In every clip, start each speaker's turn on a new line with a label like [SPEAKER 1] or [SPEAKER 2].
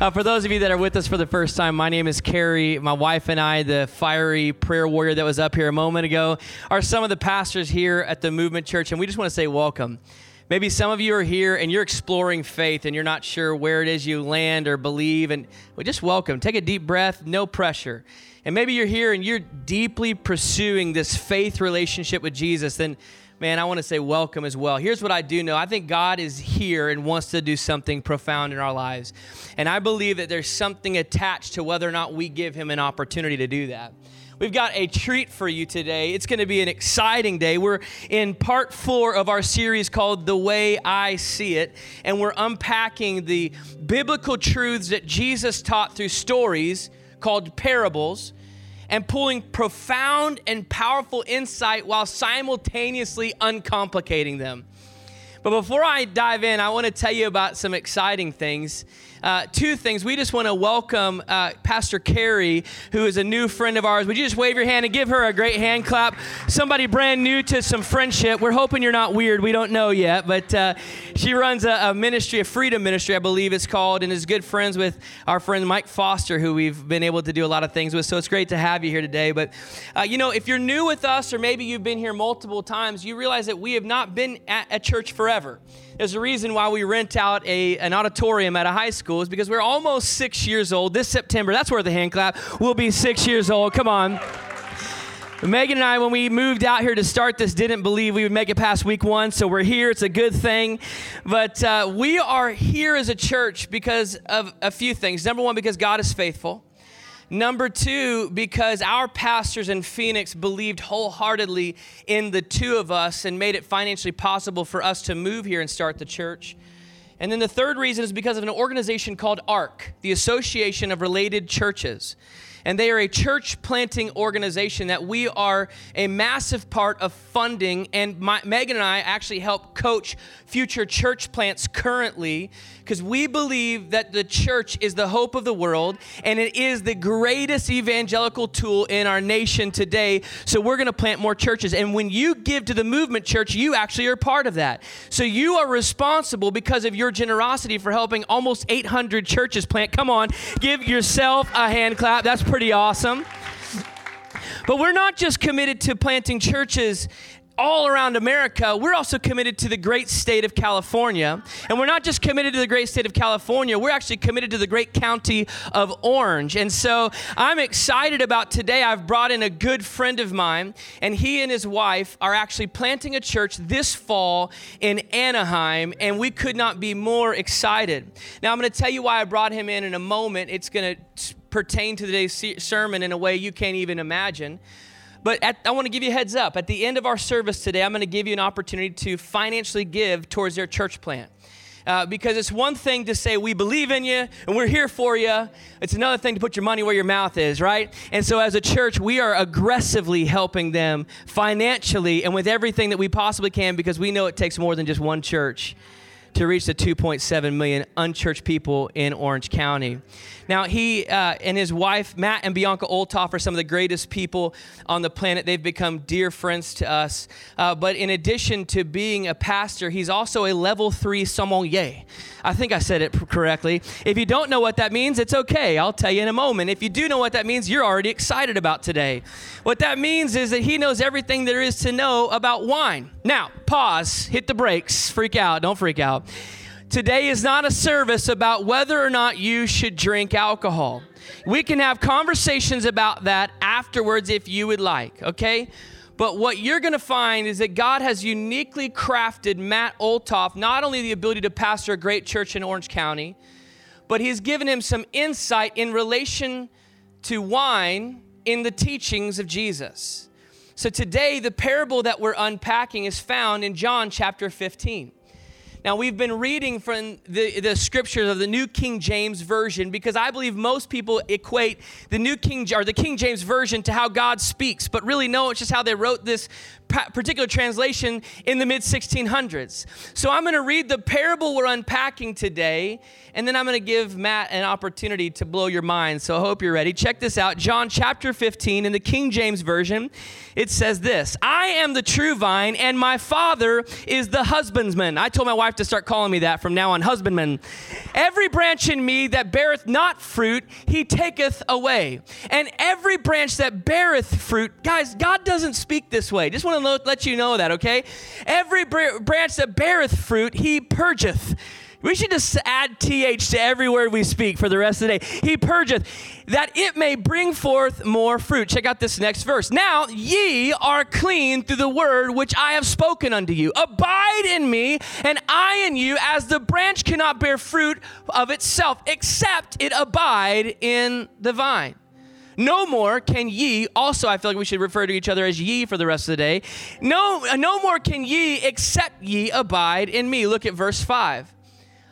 [SPEAKER 1] Uh, for those of you that are with us for the first time, my name is Carrie. My wife and I, the fiery prayer warrior that was up here a moment ago, are some of the pastors here at the Movement Church, and we just want to say welcome. Maybe some of you are here and you're exploring faith and you're not sure where it is you land or believe, and well, just welcome. Take a deep breath, no pressure. And maybe you're here and you're deeply pursuing this faith relationship with Jesus, then man, I want to say welcome as well. Here's what I do know I think God is here and wants to do something profound in our lives. And I believe that there's something attached to whether or not we give Him an opportunity to do that. We've got a treat for you today. It's going to be an exciting day. We're in part four of our series called The Way I See It, and we're unpacking the biblical truths that Jesus taught through stories called parables and pulling profound and powerful insight while simultaneously uncomplicating them. But before I dive in, I want to tell you about some exciting things uh, two things. We just want to welcome uh, Pastor Carrie, who is a new friend of ours. Would you just wave your hand and give her a great hand clap? Somebody brand new to some friendship. We're hoping you're not weird. We don't know yet, but uh, she runs a, a, ministry, a freedom ministry, I believe it's called, and is good friends with our friend Mike Foster, who we've been able to do a lot of things with. So it's great to have you here today. But uh, you know, if you're new with us, or maybe you've been here multiple times, you realize that we have not been at a church forever. There's a reason why we rent out a, an auditorium at a high school is because we're almost six years old. This September, that's worth a hand clap. We'll be six years old. Come on. Megan and I, when we moved out here to start this, didn't believe we would make it past week one, so we're here. It's a good thing. But uh, we are here as a church because of a few things. Number one, because God is faithful. Number two, because our pastors in Phoenix believed wholeheartedly in the two of us and made it financially possible for us to move here and start the church. And then the third reason is because of an organization called ARC, the Association of Related Churches and they are a church planting organization that we are a massive part of funding. And my, Megan and I actually help coach future church plants currently because we believe that the church is the hope of the world and it is the greatest evangelical tool in our nation today. So we're going to plant more churches. And when you give to the movement church, you actually are part of that. So you are responsible because of your generosity for helping almost 800 churches plant. Come on, give yourself a hand clap. That's pretty awesome. But we're not just committed to planting churches all around America, we're also committed to the great state of California. And we're not just committed to the great state of California, we're actually committed to the great county of Orange. And so I'm excited about today. I've brought in a good friend of mine, and he and his wife are actually planting a church this fall in Anaheim, and we could not be more excited. Now, I'm going to tell you why I brought him in in a moment. It's going to pertain to today's sermon in a way you can't even imagine. But at, I want to give you a heads up. At the end of our service today, I'm going to give you an opportunity to financially give towards their church plant. Uh, because it's one thing to say we believe in you and we're here for you. It's another thing to put your money where your mouth is, right? And so as a church, we are aggressively helping them financially and with everything that we possibly can because we know it takes more than just one church to reach the 2.7 million unchurched people in Orange County. Now, he uh, and his wife, Matt and Bianca Olthoff, are some of the greatest people on the planet. They've become dear friends to us. Uh, but in addition to being a pastor, he's also a level three sommelier. I think I said it correctly. If you don't know what that means, it's okay. I'll tell you in a moment. If you do know what that means, you're already excited about today. What that means is that he knows everything there is to know about wine. Now, pause, hit the brakes, freak out, don't freak out. Today is not a service about whether or not you should drink alcohol. We can have conversations about that afterwards if you would like, okay? But what you're going to find is that God has uniquely crafted Matt Olthoff not only the ability to pastor a great church in Orange County, but He's given him some insight in relation to wine in the teachings of Jesus. So today, the parable that we're unpacking is found in John chapter 15. Now, we've been reading from the, the scriptures of the New King James Version because I believe most people equate the New King or the King James Version to how God speaks, but really, no, it's just how they wrote this particular translation in the mid 1600s. So I'm going to read the parable we're unpacking today, and then I'm going to give Matt an opportunity to blow your mind. So I hope you're ready. Check this out John chapter 15 in the King James Version. It says this I am the true vine, and my Father is the husbandman. I told my wife to start calling me that from now on, husbandman. Every branch in me that beareth not fruit, he taketh away. And every branch that beareth fruit, guys, God doesn't speak this way. Just want to let you know that, okay? Every branch that beareth fruit, he purgeth. We should just add th to every word we speak for the rest of the day. He purgeth that it may bring forth more fruit. Check out this next verse. Now ye are clean through the word which I have spoken unto you. Abide in me, and I in you, as the branch cannot bear fruit of itself, except it abide in the vine. No more can ye, also, I feel like we should refer to each other as ye for the rest of the day. No, uh, no more can ye, except ye abide in me. Look at verse 5.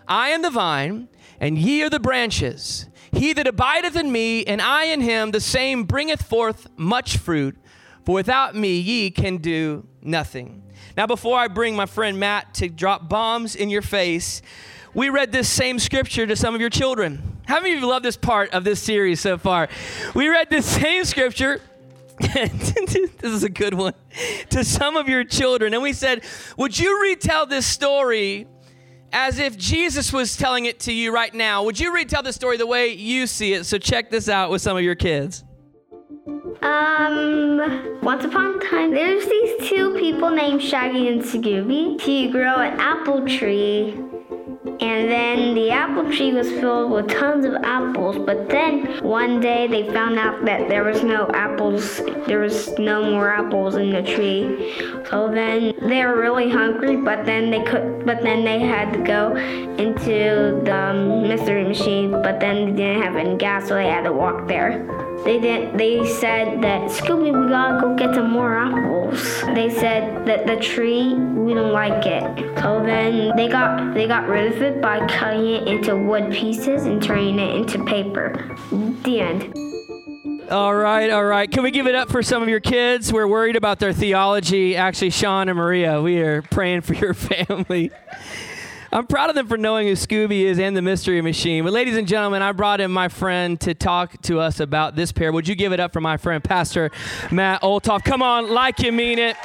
[SPEAKER 1] I am the vine, and ye are the branches. He that abideth in me, and I in him, the same bringeth forth much fruit. For without me, ye can do nothing. Now, before I bring my friend Matt to drop bombs in your face, we read this same scripture to some of your children. How many of you love this part of this series so far? We read this same scripture. this is a good one to some of your children. And we said, Would you retell this story as if Jesus was telling it to you right now? Would you retell the story the way you see it? So check this out with some of your kids.
[SPEAKER 2] Um, once upon a time, there's these two people named Shaggy and Scooby. He grew an apple tree and then the apple tree was filled with tons of apples. But then one day they found out that there was no apples, there was no more apples in the tree. So then they were really hungry, but then they could, but then they had to go into the mystery machine, but then they didn't have any gas, so they had to walk there. They did. They said that Scooby, we gotta go get some more apples. They said that the tree, we don't like it. So then they got they got rid of it by cutting it into wood pieces and turning it into paper. The end.
[SPEAKER 1] All right, all right. Can we give it up for some of your kids? We're worried about their theology. Actually, Sean and Maria, we are praying for your family. I'm proud of them for knowing who Scooby is and the Mystery Machine. But, ladies and gentlemen, I brought in my friend to talk to us about this pair. Would you give it up for my friend, Pastor Matt Olthoff? Come on, like you mean it.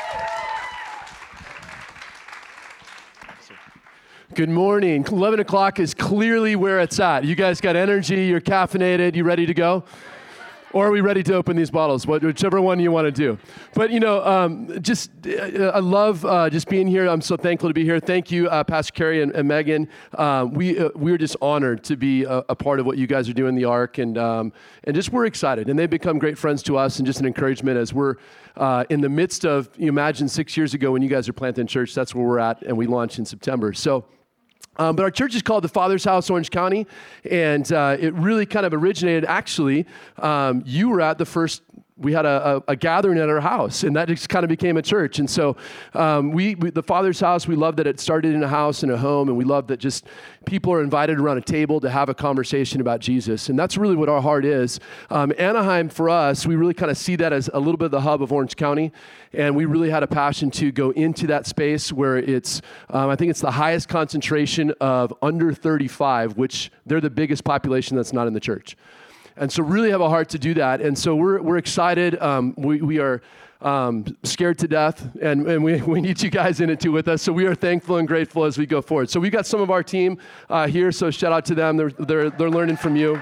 [SPEAKER 3] Good morning. 11 o'clock is clearly where it's at. You guys got energy, you're caffeinated, you ready to go? Or are we ready to open these bottles? Whichever one you want to do. But you know, um, just uh, I love uh, just being here. I'm so thankful to be here. Thank you, uh, Pastor Kerry and, and Megan. Uh, we uh, we're just honored to be a, a, part of what you guys are doing in the ARC, and um, and just we're excited. And they've become great friends to us, and just an encouragement as we're in the midst of. You imagine six years ago when you guys are planting church. That's where we're at, and we launched in September. So. Um, but our church is called the Father's House, Orange County, and uh, it really kind of originated. Actually, um, you were at the first we had a, a, a, gathering at our house, and that just kind of became a church. And so, um, we, we, the Father's house, we love that it started in a house and a home, and we love that just people are invited around a table to have a conversation about Jesus. And that's really what our heart is. Um, Anaheim, for us, we really kind of see that as a little bit of the hub of Orange County, and we really had a passion to go into that space where it's, um, I think it's the highest concentration of under 35, which they're the biggest population that's not in the church. And so, really have a heart to do that. And so, we're, we're excited. Um, we, we are um, scared to death, and, and we, we need you guys in it too with us. So, we are thankful and grateful as we go forward. So, we've got some of our team uh, here. So, shout out to them. They're, they're, they're learning from you.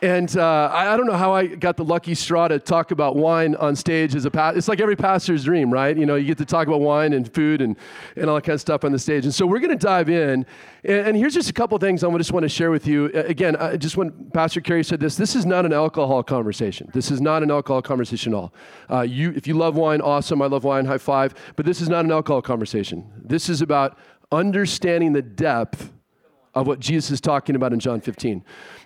[SPEAKER 3] And uh, I, I, don't know how I got the lucky straw to talk about wine on stage as a pastor. It's like every pastor's dream, right? You know, you get to talk about wine and food and, and all that kind of stuff on the stage. And so we're going to dive in. And, and, here's just a couple things I just want to share with you. Again, I just when Pastor Kerry said this, this is not an alcohol conversation. This is not an alcohol conversation at all. Uh, you, if you love wine, awesome. I love wine, high five. But this is not an alcohol conversation. This is about understanding the depth of what Jesus is talking about in John 15.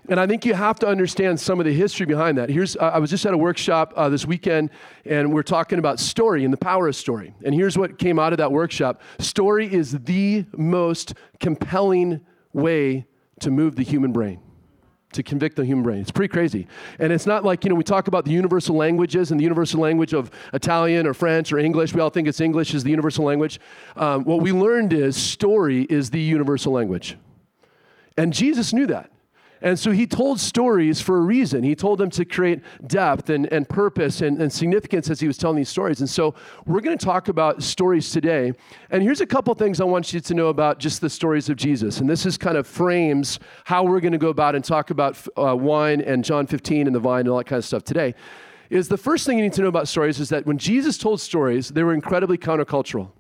[SPEAKER 3] And I think you have to understand some of the history behind that. Here's, I was just at a workshop uh, this weekend, and we're talking about story and the power of story. And here's what came out of that workshop story is the most compelling way to move the human brain. to convict the human brain. It's pretty crazy. And it's not like, you know, we talk about the universal languages and the universal language of Italian or French or English. We all think it's English is the universal language. Um, what we learned is story is the universal language. And Jesus knew that. And so he told stories for a reason. He told them to create depth and, and purpose and, and significance as he was telling these stories. And so we're going to talk about stories today. And here's a couple things I want you to know about just the stories of Jesus. And this is kind of frames how we're going to go about and talk about uh, wine and John 15 and the vine and all that kind of stuff today. Is the first thing you need to know about stories is that when Jesus told stories, they were incredibly countercultural.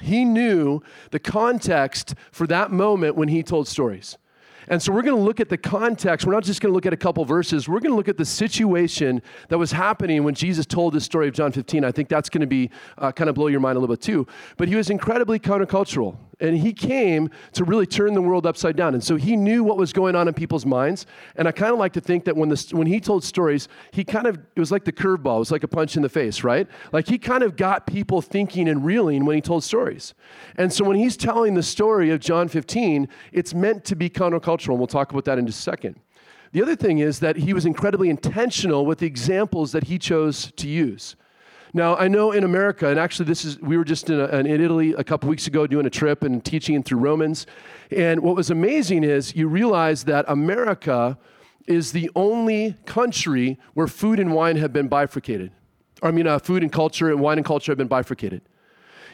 [SPEAKER 3] He knew the context for that moment when he told stories. And so we're going to look at the context. We're not just going to look at a couple verses. We're going to look at the situation that was happening when Jesus told this story of John 15. I think that's going to be uh, kind of blow your mind a little bit too. But he was incredibly countercultural and he came to really turn the world upside down. And so he knew what was going on in people's minds. And I kind of like to think that when, this, when he told stories, he kind of, it was like the curveball, it was like a punch in the face, right? Like he kind of got people thinking and reeling when he told stories. And so when he's telling the story of John 15, it's meant to be countercultural. And we'll talk about that in just a second. The other thing is that he was incredibly intentional with the examples that he chose to use. Now, I know in America, and actually, this is, we were just in, a, in Italy a couple weeks ago doing a trip and teaching through Romans. And what was amazing is you realize that America is the only country where food and wine have been bifurcated. I mean, uh, food and culture and wine and culture have been bifurcated.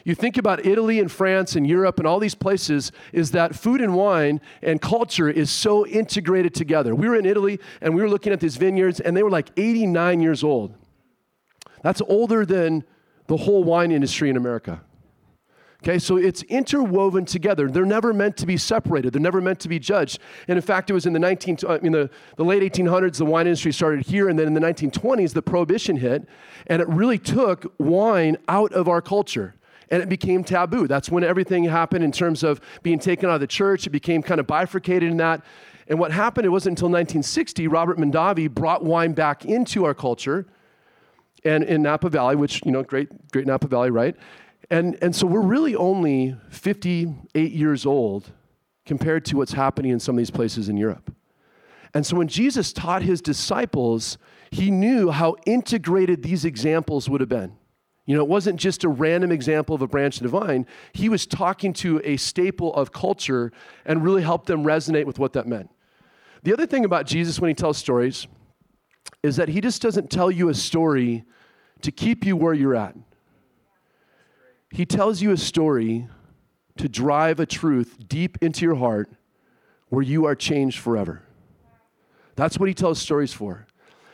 [SPEAKER 3] You think about Italy and France and Europe and all these places, is that food and wine and culture is so integrated together. We were in Italy and we were looking at these vineyards, and they were like 89 years old. That's older than the whole wine industry in America. Okay, so it's interwoven together. They're never meant to be separated. They're never meant to be judged. And in fact, it was in the 19, I mean, the, the late 1800s, the wine industry started here, and then in the 1920s, the prohibition hit, and it really took wine out of our culture. And it became taboo. That's when everything happened in terms of being taken out of the church. It became kind of bifurcated in that. And what happened, it wasn't until 1960, Robert Mondavi brought wine back into our culture and in Napa Valley, which, you know, great, great Napa Valley, right? And, and so we're really only 58 years old compared to what's happening in some of these places in Europe. And so when Jesus taught his disciples, he knew how integrated these examples would have been. You know, it wasn't just a random example of a branch of the vine. He was talking to a staple of culture and really helped them resonate with what that meant. The other thing about Jesus when he tells stories is that he just doesn't tell you a story to keep you where you're at. He tells you a story to drive a truth deep into your heart where you are changed forever. That's what he tells stories for.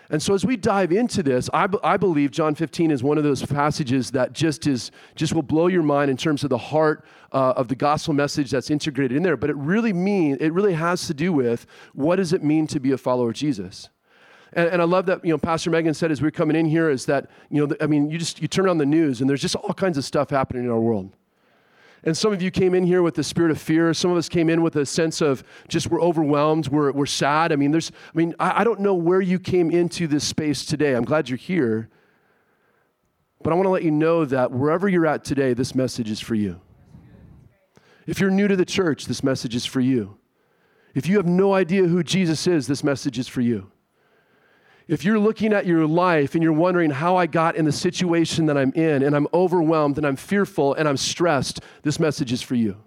[SPEAKER 3] And so as we dive into this, I, b- I believe John 15 is one of those passages that just is just will blow your mind in terms of the heart uh, of the gospel message that's integrated in there. But it really mean it really has to do with what does it mean to be a follower of Jesus. And, and, I love that, you know, Pastor Megan said as we are coming in here is that, you know, I mean, you just, you turn on the news and there's just all kinds of stuff happening in our world. And some of you came in here with the spirit of fear. Some of us came in with a sense of just we're overwhelmed, we're, we're sad. I mean, there's, I mean, I, I don't know where you came into this space today. I'm glad you're here. But I want to let you know that wherever you're at today, this message is for you. If you're new to the church, this message is for you. If you have no idea who Jesus is, this message is for you. If you're looking at your life and you're wondering how I got in the situation that I'm in, and I'm overwhelmed and I'm fearful and I'm stressed, this message is for you.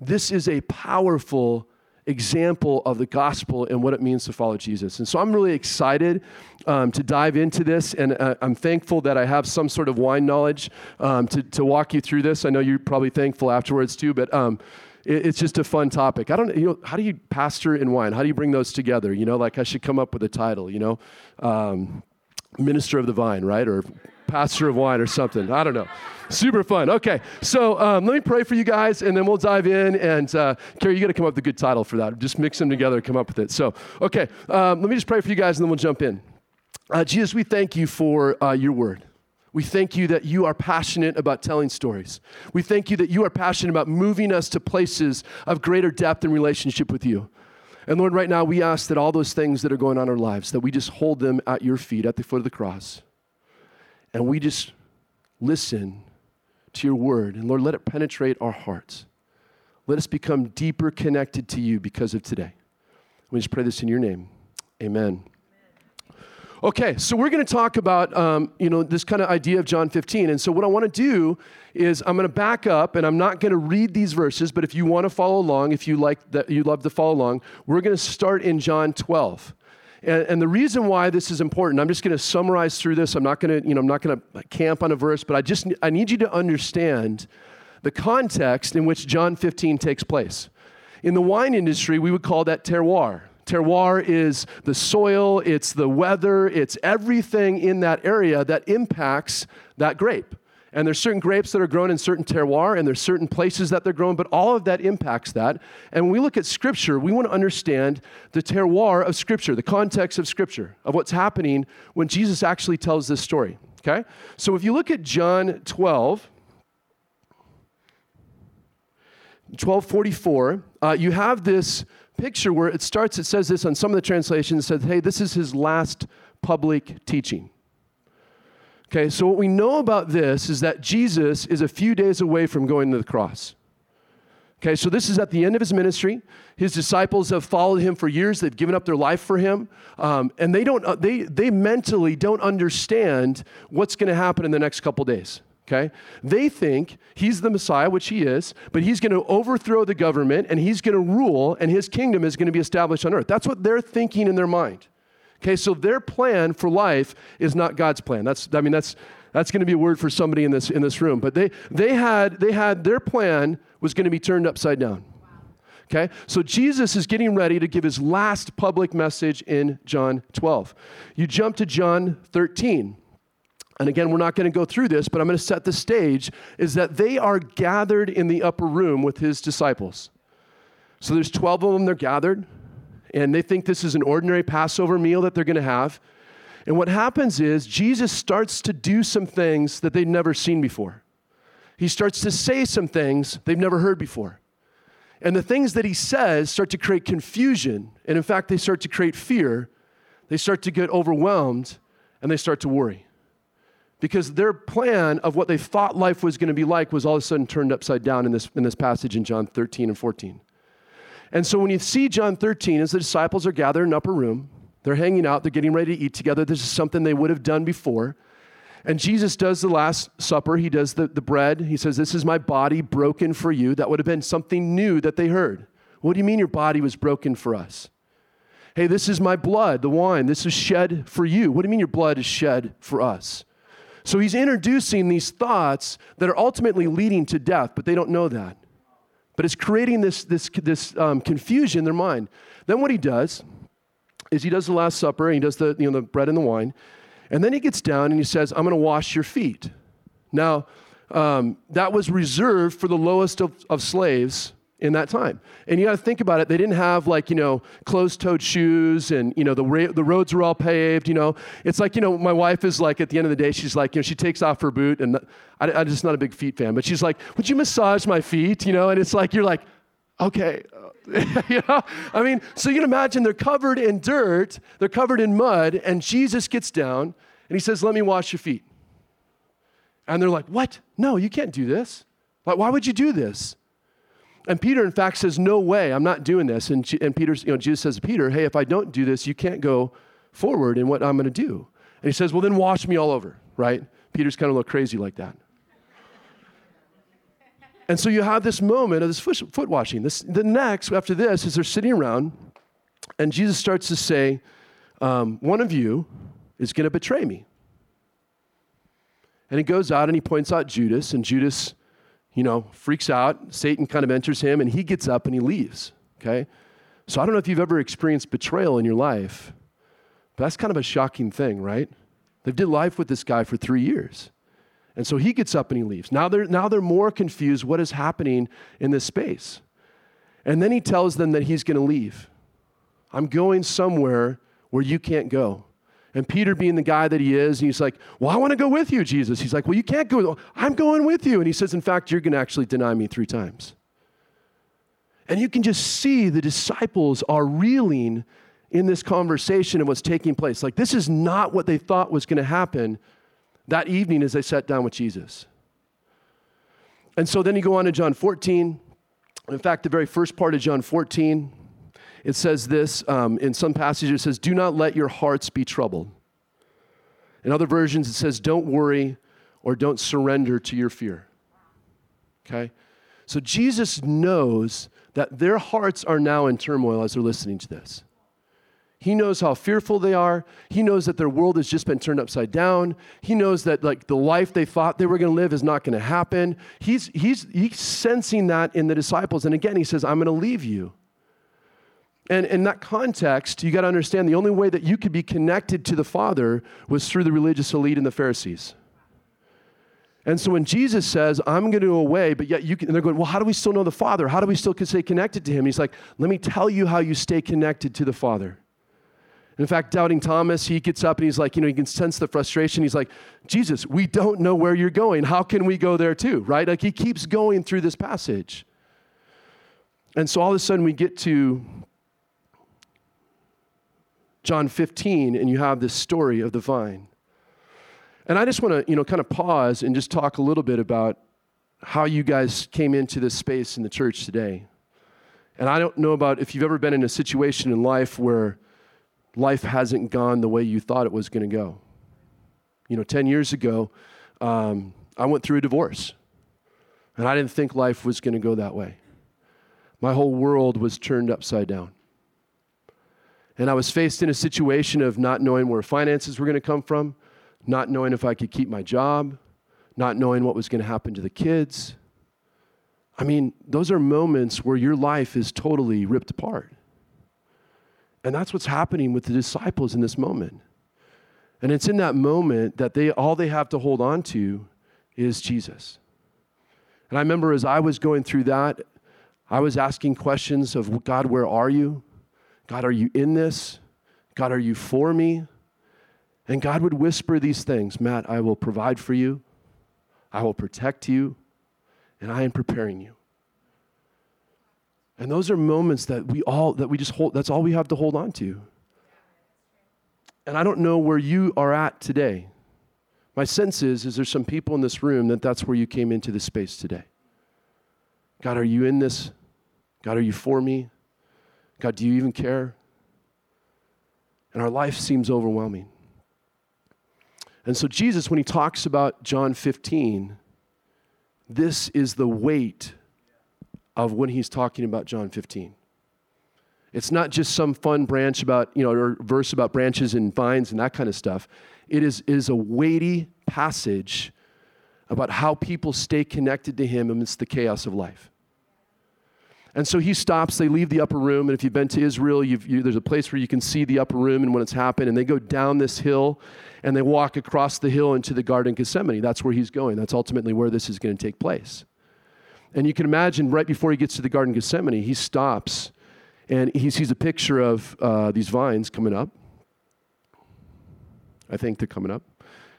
[SPEAKER 3] This is a powerful example of the gospel and what it means to follow Jesus. And so I'm really excited um, to dive into this, and uh, I'm thankful that I have some sort of wine knowledge um, to, to walk you through this. I know you're probably thankful afterwards too, but. Um, it's just a fun topic. I don't, you know, how do you pastor and wine? How do you bring those together? You know, like I should come up with a title, you know, um, minister of the vine, right? Or pastor of wine or something. I don't know. Super fun. Okay, so um, let me pray for you guys, and then we'll dive in. And uh, Carrie, you got to come up with a good title for that. Just mix them together, come up with it. So, okay, um, let me just pray for you guys, and then we'll jump in. Uh, Jesus, we thank you for uh, your word. We thank you that you are passionate about telling stories. We thank you that you are passionate about moving us to places of greater depth and relationship with you. And Lord, right now we ask that all those things that are going on in our lives, that we just hold them at your feet, at the foot of the cross. And we just listen to your word. And Lord, let it penetrate our hearts. Let us become deeper connected to you because of today. We just pray this in your name. Amen. Okay, so we're going to talk about um, you know this kind of idea of John 15, and so what I want to do is I'm going to back up, and I'm not going to read these verses, but if you want to follow along, if you like that, you love to follow along, we're going to start in John 12. And, and the reason why this is important, I'm just going to summarize through this. I'm not going to you know I'm not going to camp on a verse, but I just I need you to understand the context in which John 15 takes place. In the wine industry, we would call that terroir. Terroir is the soil, it's the weather, it's everything in that area that impacts that grape. And there's certain grapes that are grown in certain terroir, and there's certain places that they're grown, but all of that impacts that. And when we look at Scripture, we want to understand the terroir of Scripture, the context of Scripture, of what's happening when Jesus actually tells this story. Okay? So if you look at John 12, 1244, uh, you have this picture where it starts, it says this on some of the translations, says, hey, this is his last public teaching. Okay, so what we know about this is that Jesus is a few days away from going to the cross. Okay, so this is at the end of his ministry. His disciples have followed him for years. They've given up their life for him, um, and they don't. Uh, they they mentally don't understand what's going to happen in the next couple days okay? They think he's the Messiah, which he is, but he's going to overthrow the government and he's going to rule and his kingdom is going to be established on earth. That's what they're thinking in their mind. Okay, so their plan for life is not God's plan. That's I mean that's that's going to be a word for somebody in this in this room. But they they had they had their plan was going to be turned upside down. Okay? So Jesus is getting ready to give his last public message in John 12. You jump to John 13. And again, we're not going to go through this, but I'm going to set the stage is that they are gathered in the upper room with his disciples. So there's 12 of them, they're gathered, and they think this is an ordinary Passover meal that they're going to have. And what happens is Jesus starts to do some things that they've never seen before. He starts to say some things they've never heard before. And the things that he says start to create confusion. And in fact, they start to create fear. They start to get overwhelmed and they start to worry because their plan of what they thought life was going to be like was all of a sudden turned upside down in this, in this passage in John 13 and 14. And so when you see John 13, as the disciples are gathered in an upper room, they're hanging out, they're getting ready to eat together. This is something they would have done before. And Jesus does the Last Supper. He does the, the bread. He says, This is my body broken for you. That would have been something new that they heard. What do you mean your body was broken for us? Hey, this is my blood, the wine. This is shed for you. What do you mean your blood is shed for us? So he's introducing these thoughts that are ultimately leading to death, but they don't know that. But it's creating this, this, this um, confusion in their mind. Then what he does is he does the Last Supper, and he does the, you know, the bread and the wine, and then he gets down and he says, I'm going to wash your feet. Now, um, that was reserved for the lowest of, of slaves in that time. And you got to think about it. They didn't have like, you know, closed-toed shoes and, you know, the, ra- the roads were all paved, you know. It's like, you know, my wife is like, at the end of the day, she's like, you know, she takes off her boot and I, I'm just not a big feet fan, but she's like, would you massage my feet? You know, and it's like, you're like, okay. you know? I mean, so you can imagine they're covered in dirt, they're covered in mud, and Jesus gets down and he says, let me wash your feet. And they're like, what? No, you can't do this. Like, why would you do this? And Peter, in fact, says, No way, I'm not doing this. And, and Peter, you know, Jesus says to Peter, Hey, if I don't do this, you can't go forward in what I'm going to do. And he says, Well, then wash me all over, right? Peter's kind of little crazy like that. and so you have this moment of this foot, foot washing. This, the next, after this, is they're sitting around, and Jesus starts to say, um, One of you is going to betray me. And he goes out and he points out Judas, and Judas you know, freaks out. Satan kind of enters him and he gets up and he leaves. Okay? So I don't know if you've ever experienced betrayal in your life, but that's kind of a shocking thing, right? They've did life with this guy for three years. And so he gets up and he leaves. Now they're, now they're more confused what is happening in this space. And then he tells them that he's going to leave. I'm going somewhere where you can't go. And Peter, being the guy that he is, he's like, Well, I want to go with you, Jesus. He's like, Well, you can't go. I'm going with you. And he says, In fact, you're going to actually deny me three times. And you can just see the disciples are reeling in this conversation and what's taking place. Like, this is not what they thought was going to happen that evening as they sat down with Jesus. And so then you go on to John 14. In fact, the very first part of John 14, it says this um, in some passages, it says, Do not let your hearts be troubled. In other versions, it says, Don't worry or don't surrender to your fear. Okay? So Jesus knows that their hearts are now in turmoil as they're listening to this. He knows how fearful they are. He knows that their world has just been turned upside down. He knows that like the life they thought they were going to live is not going to happen. He's, he's, he's sensing that in the disciples. And again, he says, I'm going to leave you. And in that context, you got to understand the only way that you could be connected to the Father was through the religious elite and the Pharisees. And so when Jesus says, I'm going to go away, but yet you can, and they're going, well, how do we still know the Father? How do we still stay connected to Him? He's like, let me tell you how you stay connected to the Father. In fact, doubting Thomas, he gets up and he's like, you know, he can sense the frustration. He's like, Jesus, we don't know where you're going. How can we go there too? Right? Like he keeps going through this passage. And so all of a sudden we get to John 15, and you have this story of the vine. And I just want to, you know, kind of pause and just talk a little bit about how you guys came into this space in the church today. And I don't know about if you've ever been in a situation in life where life hasn't gone the way you thought it was going to go. You know, 10 years ago, um, I went through a divorce, and I didn't think life was going to go that way. My whole world was turned upside down. And I was faced in a situation of not knowing where finances were going to come from, not knowing if I could keep my job, not knowing what was going to happen to the kids. I mean, those are moments where your life is totally ripped apart. And that's what's happening with the disciples in this moment. And it's in that moment that they all they have to hold on to is Jesus. And I remember as I was going through that, I was asking questions of God, where are you? God, are you in this? God, are you for me? And God would whisper these things Matt, I will provide for you, I will protect you, and I am preparing you. And those are moments that we all, that we just hold, that's all we have to hold on to. And I don't know where you are at today. My sense is, is there's some people in this room that that's where you came into this space today. God, are you in this? God, are you for me? God, do you even care? And our life seems overwhelming. And so, Jesus, when he talks about John 15, this is the weight of when he's talking about John 15. It's not just some fun branch about, you know, or verse about branches and vines and that kind of stuff. It is, it is a weighty passage about how people stay connected to him amidst the chaos of life. And so he stops, they leave the upper room, and if you've been to Israel, you, there's a place where you can see the upper room and when it's happened, and they go down this hill and they walk across the hill into the Garden of Gethsemane. That's where he's going. That's ultimately where this is going to take place. And you can imagine right before he gets to the Garden of Gethsemane, he stops and he sees a picture of uh, these vines coming up. I think they're coming up.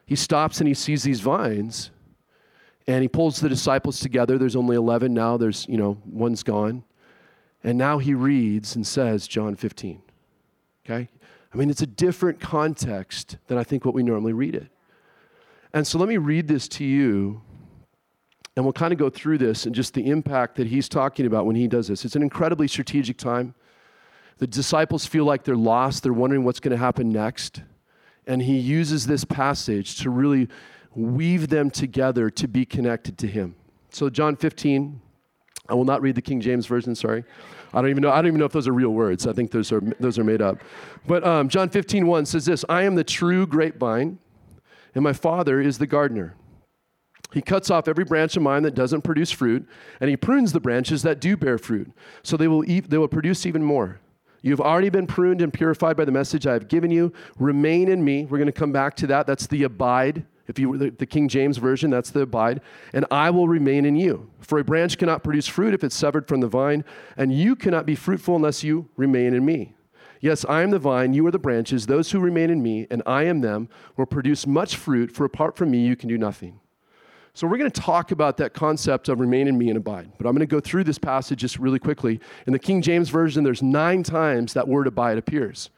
[SPEAKER 3] He stops and he sees these vines and he pulls the disciples together. There's only 11 now, there's, you know, one's gone. And now he reads and says, John 15. Okay? I mean, it's a different context than I think what we normally read it. And so let me read this to you, and we'll kind of go through this and just the impact that he's talking about when he does this. It's an incredibly strategic time. The disciples feel like they're lost, they're wondering what's going to happen next. And he uses this passage to really weave them together to be connected to him. So, John 15, I will not read the King James Version, sorry. I don't even know, I don't even know if those are real words. I think those are, those are made up. But um, John 15, 1 says this I am the true grapevine, and my Father is the gardener. He cuts off every branch of mine that doesn't produce fruit, and he prunes the branches that do bear fruit, so they will, eat, they will produce even more. You've already been pruned and purified by the message I have given you. Remain in me. We're going to come back to that. That's the abide if you were the, the, King James Version, that's the abide. And I will remain in you. For a branch cannot produce fruit if it's severed from the vine, and you cannot be fruitful unless you remain in me. Yes, I am the vine, you are the branches. Those who remain in me, and I am them, will produce much fruit, for apart from me, you can do nothing. So, we're going to talk about that concept of remain in me and abide. But I'm going to go through this passage just really quickly. In the King James Version, there's nine times that word abide appears.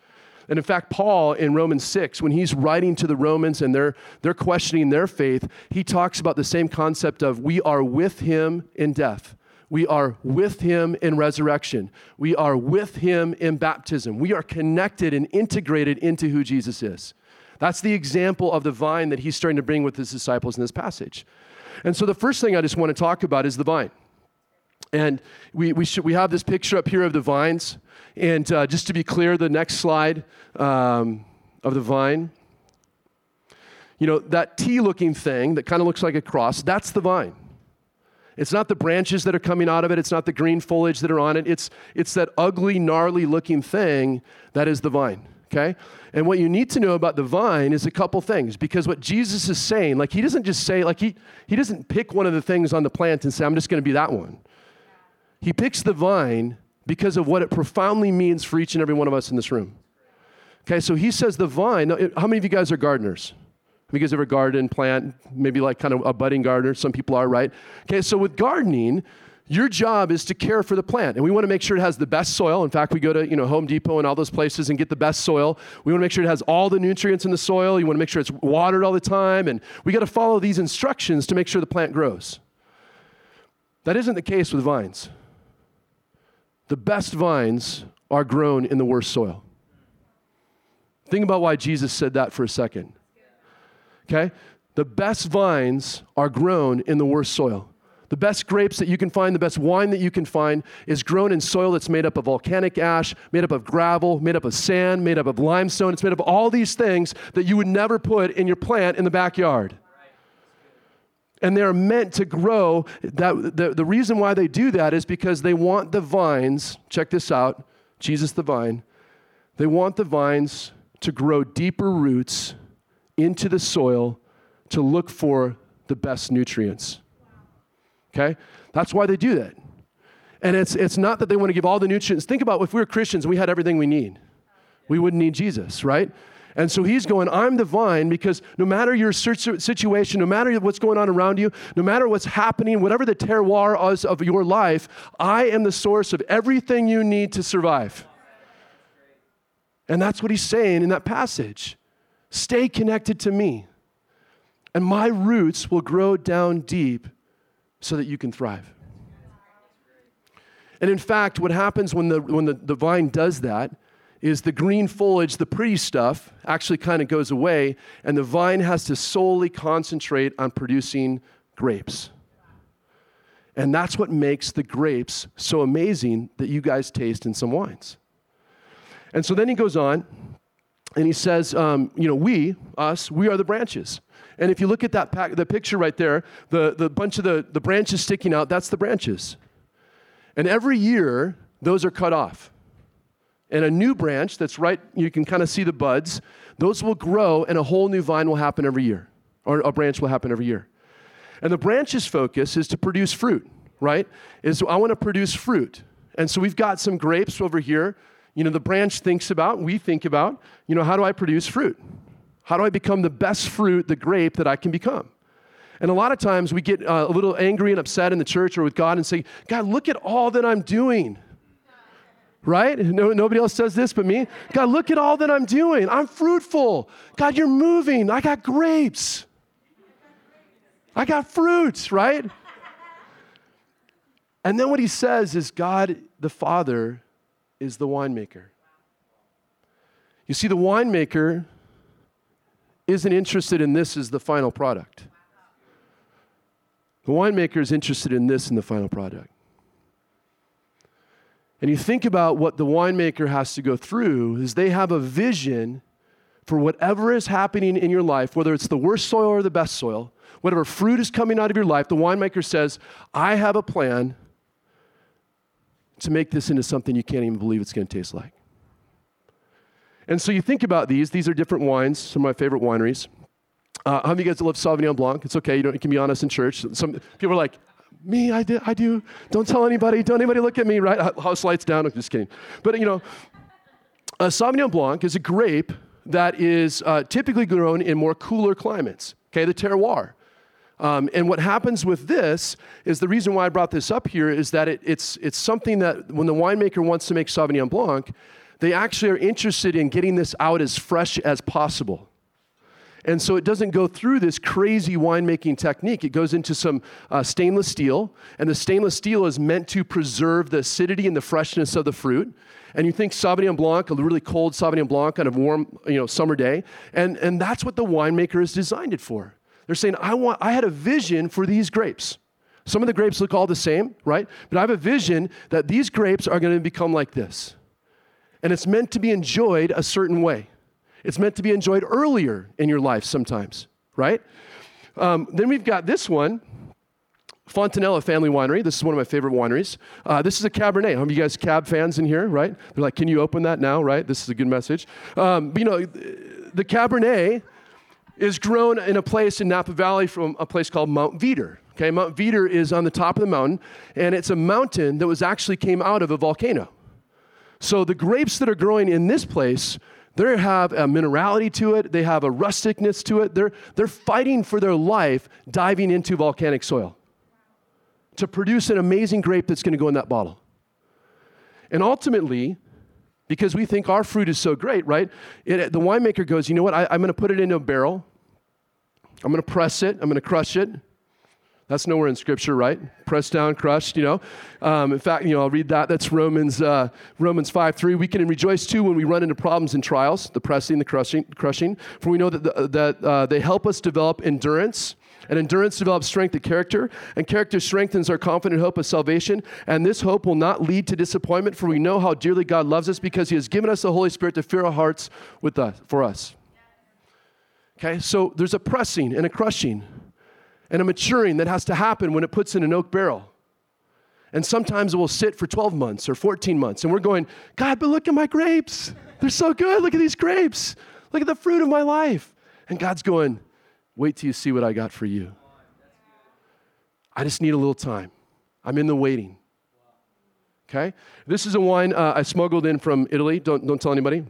[SPEAKER 3] And in fact, Paul in Romans 6, when he's writing to the Romans and they're, they're questioning their faith, he talks about the same concept of we are with him in death. We are with him in resurrection. We are with him in baptism. We are connected and integrated into who Jesus is. That's the example of the vine that he's starting to bring with his disciples in this passage. And so the first thing I just want to talk about is the vine. And we, we, should, we have this picture up here of the vines. And uh, just to be clear, the next slide um, of the vine, you know, that T looking thing that kind of looks like a cross, that's the vine. It's not the branches that are coming out of it. It's not the green foliage that are on it. It's, it's that ugly, gnarly looking thing that is the vine, okay? And what you need to know about the vine is a couple things because what Jesus is saying, like, he doesn't just say, like, he, he doesn't pick one of the things on the plant and say, I'm just going to be that one. He picks the vine because of what it profoundly means for each and every one of us in this room. Okay, so he says the vine. How many of you guys are gardeners? Have you guys ever garden, plant, maybe like kind of a budding gardener? Some people are, right? Okay, so with gardening, your job is to care for the plant and we want to make sure it has the best soil in fact we go to you know home depot and all those places and get the best soil we want to make sure it has all the nutrients in the soil you want to make sure it's watered all the time and we got to follow these instructions to make sure the plant grows that isn't the case with vines the best vines are grown in the worst soil think about why jesus said that for a second okay? The best vines are grown in the worst soil. The best grapes that you can find, the best wine that you can find is grown in soil that's made up of volcanic ash, made up of gravel, made up of sand, made up of limestone. It's made up of all these things that you would never put in your plant in the backyard. And they're meant to grow. That, the, the reason why they do that is because they want the vines, check this out, Jesus the vine, they want the vines to grow deeper roots into the soil to look for the best nutrients. Okay? That's why they do that. And it's, it's not that they want to give all the nutrients. Think about if we were Christians we had everything we need, we wouldn't need Jesus, right? And so he's going, I'm the vine because no matter your situation, no matter what's going on around you, no matter what's happening, whatever the terroir is of your life, I am the source of everything you need to survive. And that's what he's saying in that passage. Stay connected to me, and my roots will grow down deep so that you can thrive. And in fact, what happens when the, when the, the vine does that is the green foliage, the pretty stuff, actually kind of goes away, and the vine has to solely concentrate on producing grapes. And that's what makes the grapes so amazing that you guys taste in some wines. And so then he goes on and he says, um, you know, we, us, we are the branches. And if you look at that pack, the picture right there, the, the bunch of the, the branches sticking out, that's the branches. And every year, those are cut off. And a new branch that's right, you can kind of see the buds, those will grow and a whole new vine will happen every year, or a branch will happen every year. And the branch's focus is to produce fruit, right? Is I want to produce fruit. And so we've got some grapes over here you know, the branch thinks about, we think about, you know, how do I produce fruit? How do I become the best fruit, the grape that I can become? And a lot of times we get uh, a little angry and upset in the church or with God and say, God, look at all that I'm doing. Right? No, nobody else says this but me. God, look at all that I'm doing. I'm fruitful. God, you're moving. I got grapes. I got fruits, right? And then what he says is God the Father is the winemaker. You see, the winemaker isn't interested in this as the final product. The winemaker is interested in this in the final product. And you think about what the winemaker has to go through is they have a vision for whatever is happening in your life, whether it's the worst soil or the best soil, whatever fruit is coming out of your life, the winemaker says, I have a plan to make this into something you can't even believe it's going to taste like. And so you think about these. These are different wines, some of my favorite wineries. Uh, how many of you guys love Sauvignon Blanc? It's okay. You, you can be honest in church. Some people are like, me, I do, I do. Don't tell anybody. Don't anybody look at me, right? House lights down. I'm just kidding. But, you know, a Sauvignon Blanc is a grape that is uh, typically grown in more cooler climates, okay, the terroir. Um, and what happens with this is the reason why I brought this up here is that it, it's, it's something that when the winemaker wants to make Sauvignon Blanc, they actually are interested in getting this out as fresh as possible. And so it doesn't go through this crazy winemaking technique. It goes into some uh, stainless steel, and the stainless steel is meant to preserve the acidity and the freshness of the fruit. And you think Sauvignon Blanc, a really cold Sauvignon Blanc on a warm, you know, summer day, and, and that's what the winemaker has designed it for. They're saying, I, want, I had a vision for these grapes. Some of the grapes look all the same, right? But I have a vision that these grapes are going to become like this. And it's meant to be enjoyed a certain way. It's meant to be enjoyed earlier in your life sometimes, right? Um, then we've got this one, Fontanella Family Winery. This is one of my favorite wineries. Uh, this is a Cabernet. How of you guys Cab fans in here, right? They're like, can you open that now, right? This is a good message. Um, but, you know, the Cabernet is grown in a place in Napa Valley from a place called Mount Veeder. Okay, Mount Veeder is on the top of the mountain, and it's a mountain that was actually came out of a volcano. So the grapes that are growing in this place, they have a minerality to it, they have a rusticness to it. They're, they're fighting for their life diving into volcanic soil to produce an amazing grape that's going to go in that bottle. And ultimately, because we think our fruit is so great, right? It, the winemaker goes, you know what? I, I'm going to put it into a barrel. I'm going to press it. I'm going to crush it. That's nowhere in Scripture, right? Pressed down, crushed, you know. Um, in fact, you know, I'll read that. That's Romans, uh, Romans 5 3. We can rejoice too when we run into problems and trials, the pressing, the crushing, crushing for we know that, the, that uh, they help us develop endurance. And endurance develops strength of character, and character strengthens our confident hope of salvation. And this hope will not lead to disappointment, for we know how dearly God loves us because He has given us the Holy Spirit to fill our hearts with us, for us. Okay, so there's a pressing and a crushing and a maturing that has to happen when it puts in an oak barrel. And sometimes it will sit for 12 months or 14 months. And we're going, God, but look at my grapes. They're so good. Look at these grapes. Look at the fruit of my life. And God's going, wait till you see what I got for you. I just need a little time. I'm in the waiting. Okay? This is a wine uh, I smuggled in from Italy. Don't, don't tell anybody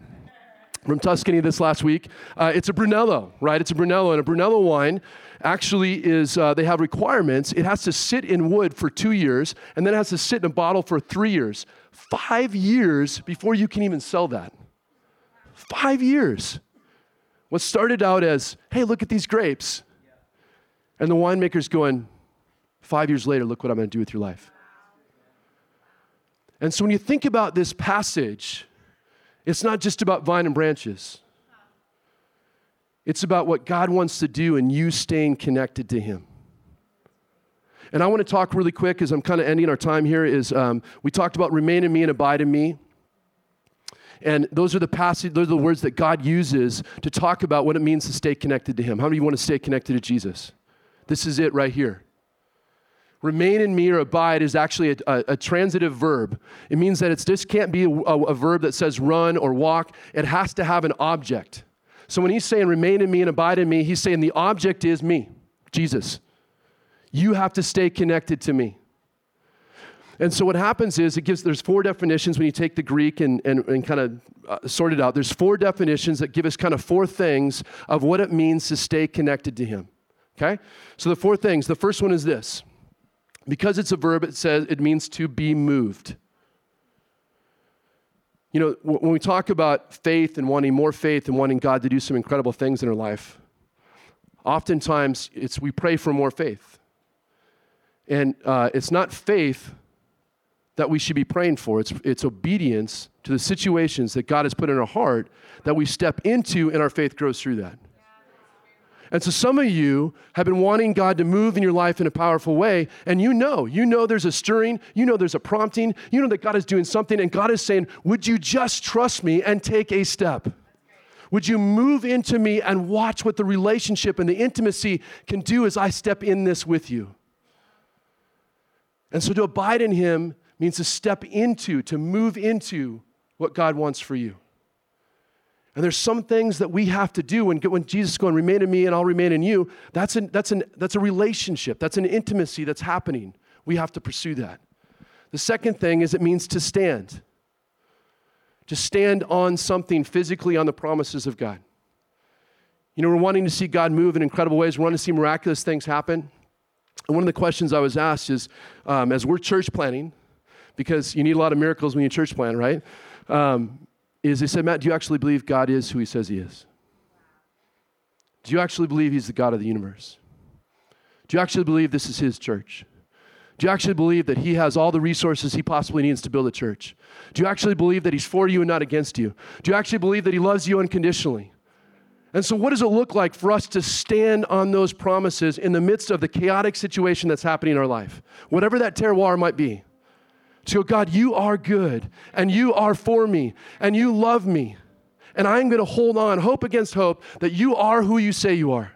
[SPEAKER 3] from Tuscany this last week. Uh, it's a Brunello, right? It's a Brunello, and a Brunello wine actually is, uh, they have requirements. It has to sit in wood for two years, and then it has to sit in a bottle for three years. Five years before you can even sell that. Five years. What started out as, hey, look at these grapes, and the winemaker's going, five years later, look what I'm going to do with your life. And so when you think about this passage, it's not just about vine and branches. It's about what God wants to do and you staying connected to Him. And I want to talk really quick as I'm kind of ending our time here. Is um, we talked about remain in me and abide in me, and those are the passage, those are the words that God uses to talk about what it means to stay connected to Him. How many of you want to stay connected to Jesus? This is it right here. Remain in me or abide is actually a, a, a transitive verb. It means that it's, this can't be a, a verb that says run or walk, it has to have an object. So when he's saying remain in me and abide in me, he's saying the object is me, Jesus. You have to stay connected to me. And so what happens is it gives there's four definitions when you take the Greek and, and, and kind of uh, sort it out. There's four definitions that give us kind of four things of what it means to stay connected to him. Okay? So the four things. The first one is this because it's a verb, it says it means to be moved. You know, when we talk about faith and wanting more faith and wanting God to do some incredible things in our life, oftentimes it's we pray for more faith. And uh, it's not faith that we should be praying for, it's, it's obedience to the situations that God has put in our heart that we step into, and our faith grows through that. And so some of you have been wanting God to move in your life in a powerful way, and you know, you know there's a stirring, you know there's a prompting, you know that God is doing something, and God is saying, Would you just trust me and take a step? Would you move into me and watch what the relationship and the intimacy can do as I step in this with you? And so to abide in Him means to step into, to move into what God wants for you. And there's some things that we have to do when, when Jesus is going, remain in me and I'll remain in you. That's, an, that's, an, that's a relationship, that's an intimacy that's happening. We have to pursue that. The second thing is it means to stand, to stand on something physically on the promises of God. You know, we're wanting to see God move in incredible ways, we're wanting to see miraculous things happen. And one of the questions I was asked is um, as we're church planning, because you need a lot of miracles when you church plan, right? Um, is they said, Matt, do you actually believe God is who he says he is? Do you actually believe He's the God of the universe? Do you actually believe this is His church? Do you actually believe that He has all the resources He possibly needs to build a church? Do you actually believe that He's for you and not against you? Do you actually believe that He loves you unconditionally? And so, what does it look like for us to stand on those promises in the midst of the chaotic situation that's happening in our life? Whatever that terroir might be. To go, God, you are good, and you are for me, and you love me, and I'm going to hold on, hope against hope, that you are who you say you are.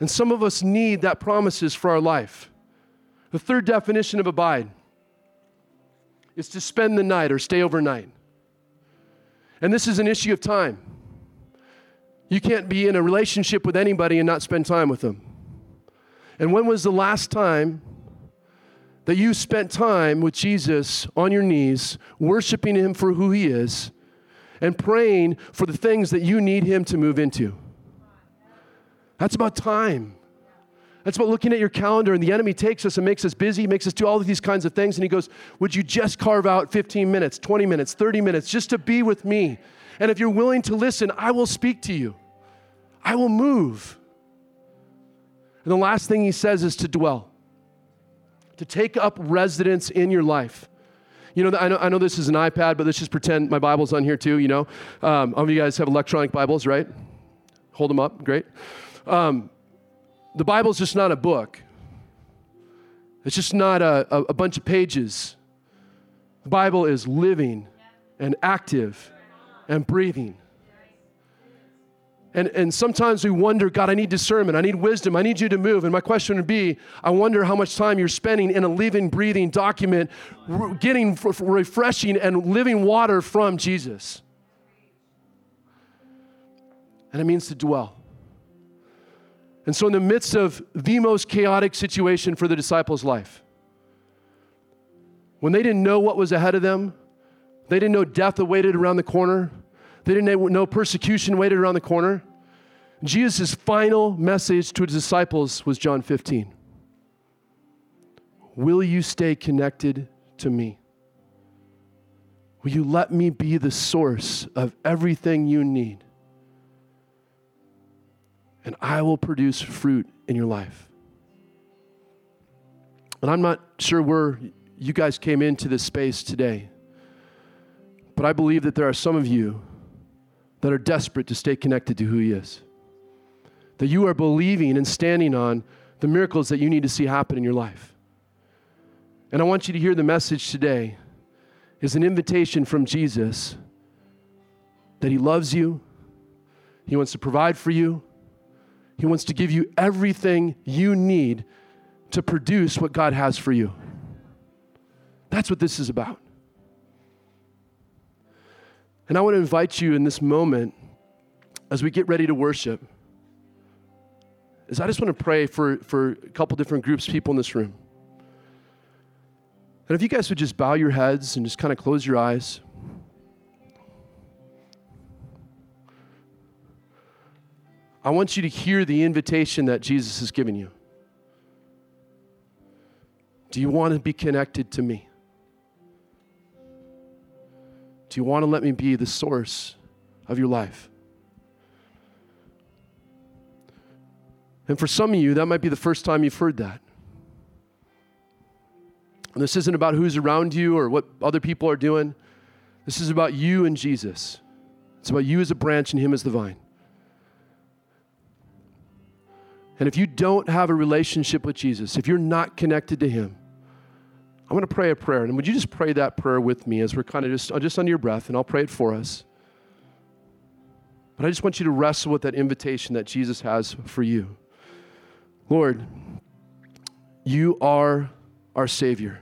[SPEAKER 3] And some of us need that promises for our life. The third definition of abide is to spend the night or stay overnight. And this is an issue of time. You can't be in a relationship with anybody and not spend time with them. And when was the last time that you spent time with Jesus on your knees, worshiping Him for who He is, and praying for the things that you need Him to move into? That's about time. That's about looking at your calendar, and the enemy takes us and makes us busy, makes us do all of these kinds of things. And he goes, Would you just carve out 15 minutes, 20 minutes, 30 minutes just to be with me? And if you're willing to listen, I will speak to you, I will move. And the last thing he says is to dwell, to take up residence in your life. You know, I know, I know this is an iPad, but let's just pretend my Bible's on here too, you know. Um, all of you guys have electronic Bibles, right? Hold them up, great. Um, the Bible's just not a book, it's just not a, a, a bunch of pages. The Bible is living and active and breathing. And, and sometimes we wonder, God, I need discernment. I need wisdom. I need you to move. And my question would be I wonder how much time you're spending in a living, breathing document, getting refreshing and living water from Jesus. And it means to dwell. And so, in the midst of the most chaotic situation for the disciples' life, when they didn't know what was ahead of them, they didn't know death awaited around the corner, they didn't know persecution waited around the corner. Jesus' final message to his disciples was John 15 Will you stay connected to me? Will you let me be the source of everything you need? and I will produce fruit in your life. And I'm not sure where you guys came into this space today, but I believe that there are some of you that are desperate to stay connected to who He is. That you are believing and standing on the miracles that you need to see happen in your life. And I want you to hear the message today is an invitation from Jesus that He loves you, He wants to provide for you, he wants to give you everything you need to produce what God has for you. That's what this is about. And I want to invite you in this moment as we get ready to worship is I just want to pray for, for a couple different groups, of people in this room. And if you guys would just bow your heads and just kind of close your eyes. I want you to hear the invitation that Jesus has given you. Do you want to be connected to me? Do you want to let me be the source of your life? And for some of you, that might be the first time you've heard that. And this isn't about who's around you or what other people are doing. This is about you and Jesus. It's about you as a branch and Him as the vine. And if you don't have a relationship with Jesus, if you're not connected to Him, I'm going to pray a prayer. And would you just pray that prayer with me as we're kind of just, just under your breath, and I'll pray it for us. But I just want you to wrestle with that invitation that Jesus has for you. Lord, you are our Savior,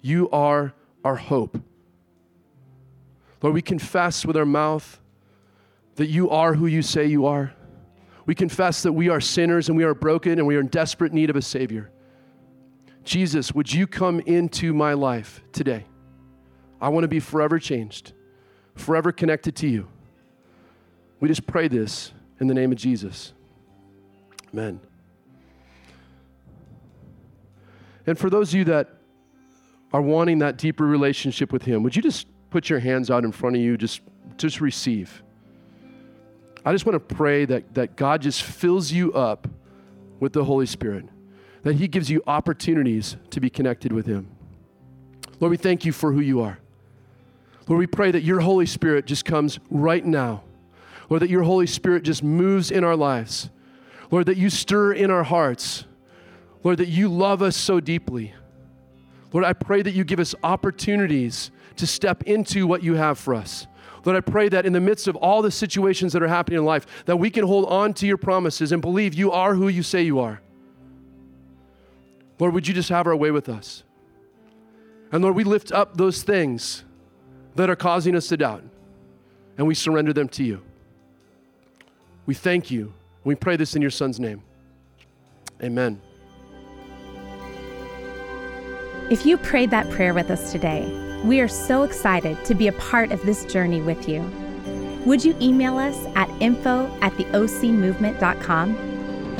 [SPEAKER 3] you are our hope. Lord, we confess with our mouth that you are who you say you are. We confess that we are sinners and we are broken and we are in desperate need of a Savior. Jesus, would you come into my life today? I want to be forever changed, forever connected to you. We just pray this in the name of Jesus. Amen. And for those of you that are wanting that deeper relationship with Him, would you just put your hands out in front of you, just, just receive? I just want to pray that, that God just fills you up with the Holy Spirit, that He gives you opportunities to be connected with Him. Lord, we thank you for who you are. Lord, we pray that your Holy Spirit just comes right now. Lord, that your Holy Spirit just moves in our lives. Lord, that you stir in our hearts. Lord, that you love us so deeply. Lord, I pray that you give us opportunities to step into what you have for us. Lord, I pray that in the midst of all the situations that are happening in life, that we can hold on to your promises and believe you are who you say you are. Lord, would you just have our way with us? And Lord, we lift up those things that are causing us to doubt, and we surrender them to you. We thank you. We pray this in your Son's name. Amen.
[SPEAKER 4] If you prayed that prayer with us today, we are so excited to be a part of this journey with you. Would you email us at info at theocmovement.com?